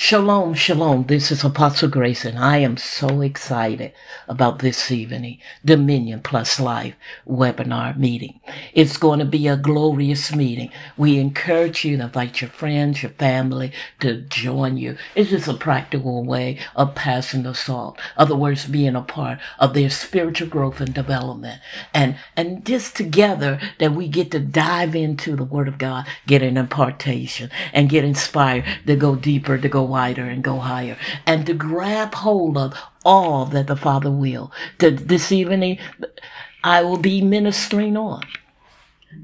Shalom, shalom. This is Apostle Grace, and I am so excited about this evening Dominion Plus Life webinar meeting. It's going to be a glorious meeting. We encourage you to invite your friends, your family to join you. It's just a practical way of passing the salt. Other words, being a part of their spiritual growth and development. And, and just together that we get to dive into the Word of God, get an impartation, and get inspired to go deeper, to go wider and go higher and to grab hold of all that the Father will. To this evening, I will be ministering on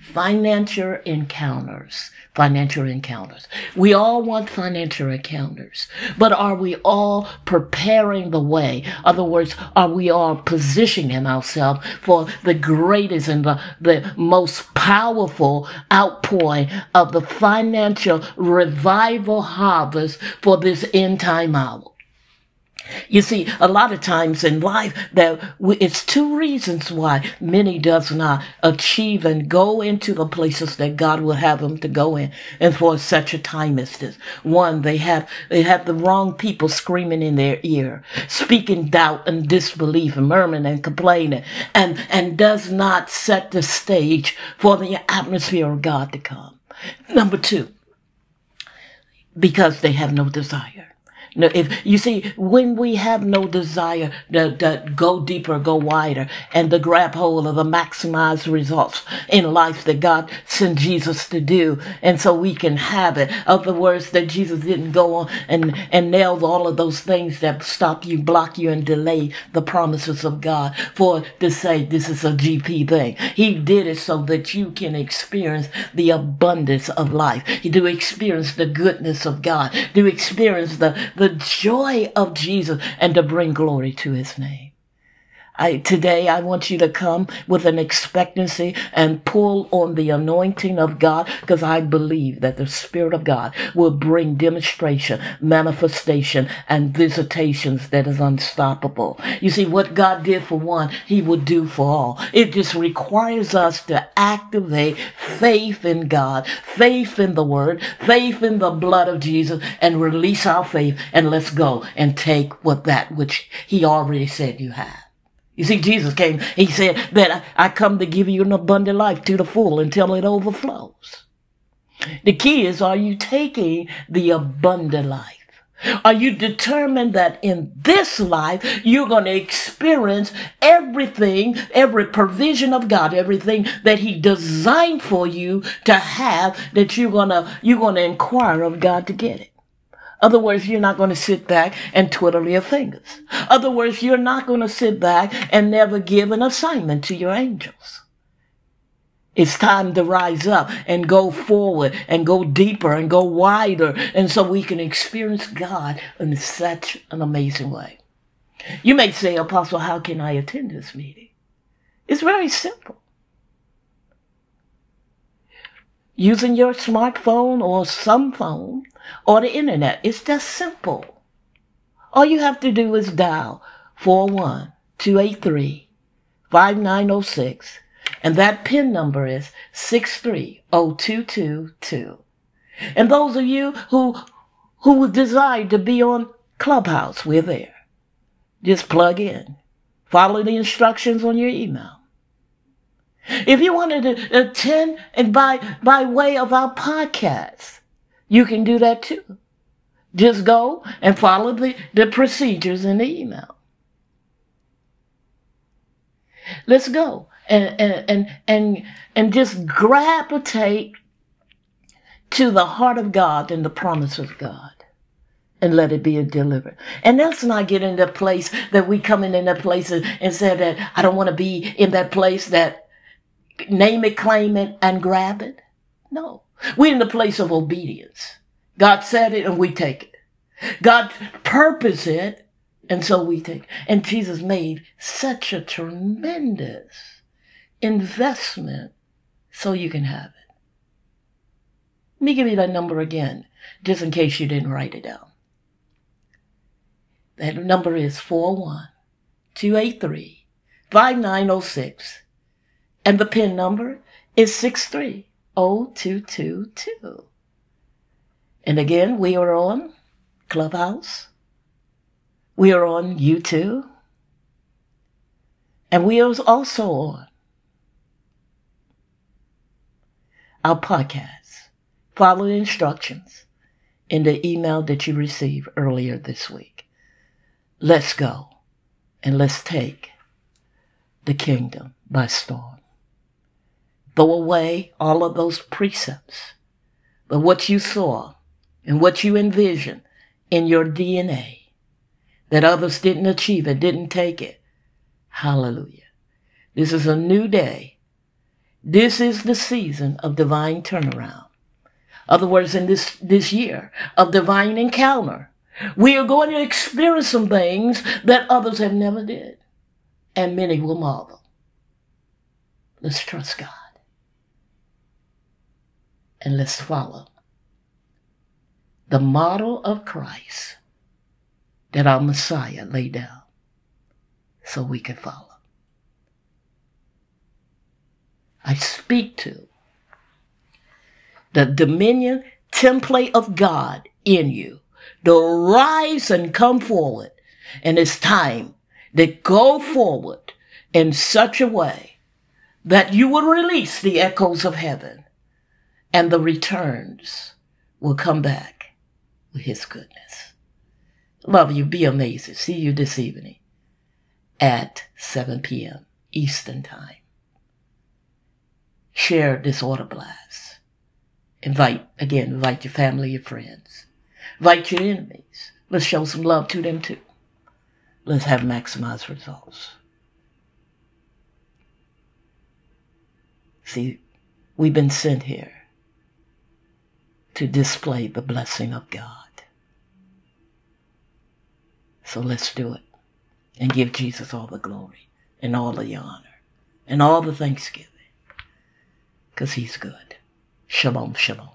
financial encounters. Financial encounters. We all want financial encounters, but are we all preparing the way? In other words, are we all positioning ourselves for the greatest and the, the most powerful outpouring of the financial revival harvest for this end time hour? You see, a lot of times in life, that it's two reasons why many does not achieve and go into the places that God will have them to go in, and for such a time as this. One, they have they have the wrong people screaming in their ear, speaking doubt and disbelief, and murmuring and complaining, and and does not set the stage for the atmosphere of God to come. Number two, because they have no desire. No, if you see, when we have no desire to, to go deeper, go wider, and to grab hold of the maximized results in life that God sent Jesus to do, and so we can have it. Other words, that Jesus didn't go on and, and nail all of those things that stop you, block you, and delay the promises of God for to say this is a GP thing. He did it so that you can experience the abundance of life, to experience the goodness of God, to experience the, the joy of Jesus and to bring glory to his name. I, today I want you to come with an expectancy and pull on the anointing of God because I believe that the Spirit of God will bring demonstration, manifestation, and visitations that is unstoppable. You see, what God did for one, He will do for all. It just requires us to activate faith in God, faith in the Word, faith in the blood of Jesus, and release our faith and let's go and take what that which He already said you have. You see, Jesus came, he said that I come to give you an abundant life to the full until it overflows. The key is, are you taking the abundant life? Are you determined that in this life you're going to experience everything, every provision of God, everything that He designed for you to have that you're going to, you're going to inquire of God to get it? Other words, you're not going to sit back and twiddle your fingers. Other words, you're not going to sit back and never give an assignment to your angels. It's time to rise up and go forward and go deeper and go wider. And so we can experience God in such an amazing way. You may say, Apostle, how can I attend this meeting? It's very simple. Using your smartphone or some phone, or the internet. It's just simple. All you have to do is dial 41 283 5906 and that PIN number is 63022. And those of you who who desire to be on Clubhouse, we're there. Just plug in. Follow the instructions on your email. If you wanted to attend and by by way of our podcast, you can do that too. Just go and follow the, the procedures in the email. Let's go and, and, and, and, and just gravitate to the heart of God and the promise of God and let it be a delivered. And let's not get in the place that we come in in that place and, and say that I don't want to be in that place that name it, claim it, and grab it. No. We're in the place of obedience. God said it and we take it. God purposed it and so we take it. And Jesus made such a tremendous investment so you can have it. Let me give you that number again, just in case you didn't write it down. That number is 41 283 5906. And the PIN number is 63 0222. And again, we are on Clubhouse. We are on YouTube. And we are also on our podcast. Follow the instructions in the email that you received earlier this week. Let's go and let's take the kingdom by storm. Throw away all of those precepts. But what you saw and what you envisioned in your DNA that others didn't achieve it, didn't take it. Hallelujah. This is a new day. This is the season of divine turnaround. Other words, in this, this year of divine encounter, we are going to experience some things that others have never did. And many will marvel. Let's trust God and let's follow the model of Christ that our Messiah laid down so we can follow. I speak to the dominion template of God in you to rise and come forward. And it's time to go forward in such a way that you will release the echoes of heaven and the returns will come back with his goodness. Love you. Be amazing. See you this evening at 7 p.m. Eastern Time. Share this order blast. Invite, again, invite your family, your friends. Invite your enemies. Let's show some love to them too. Let's have maximized results. See, we've been sent here to display the blessing of God. So let's do it and give Jesus all the glory. and all the honor and all the thanksgiving because he's good. Shalom, shalom.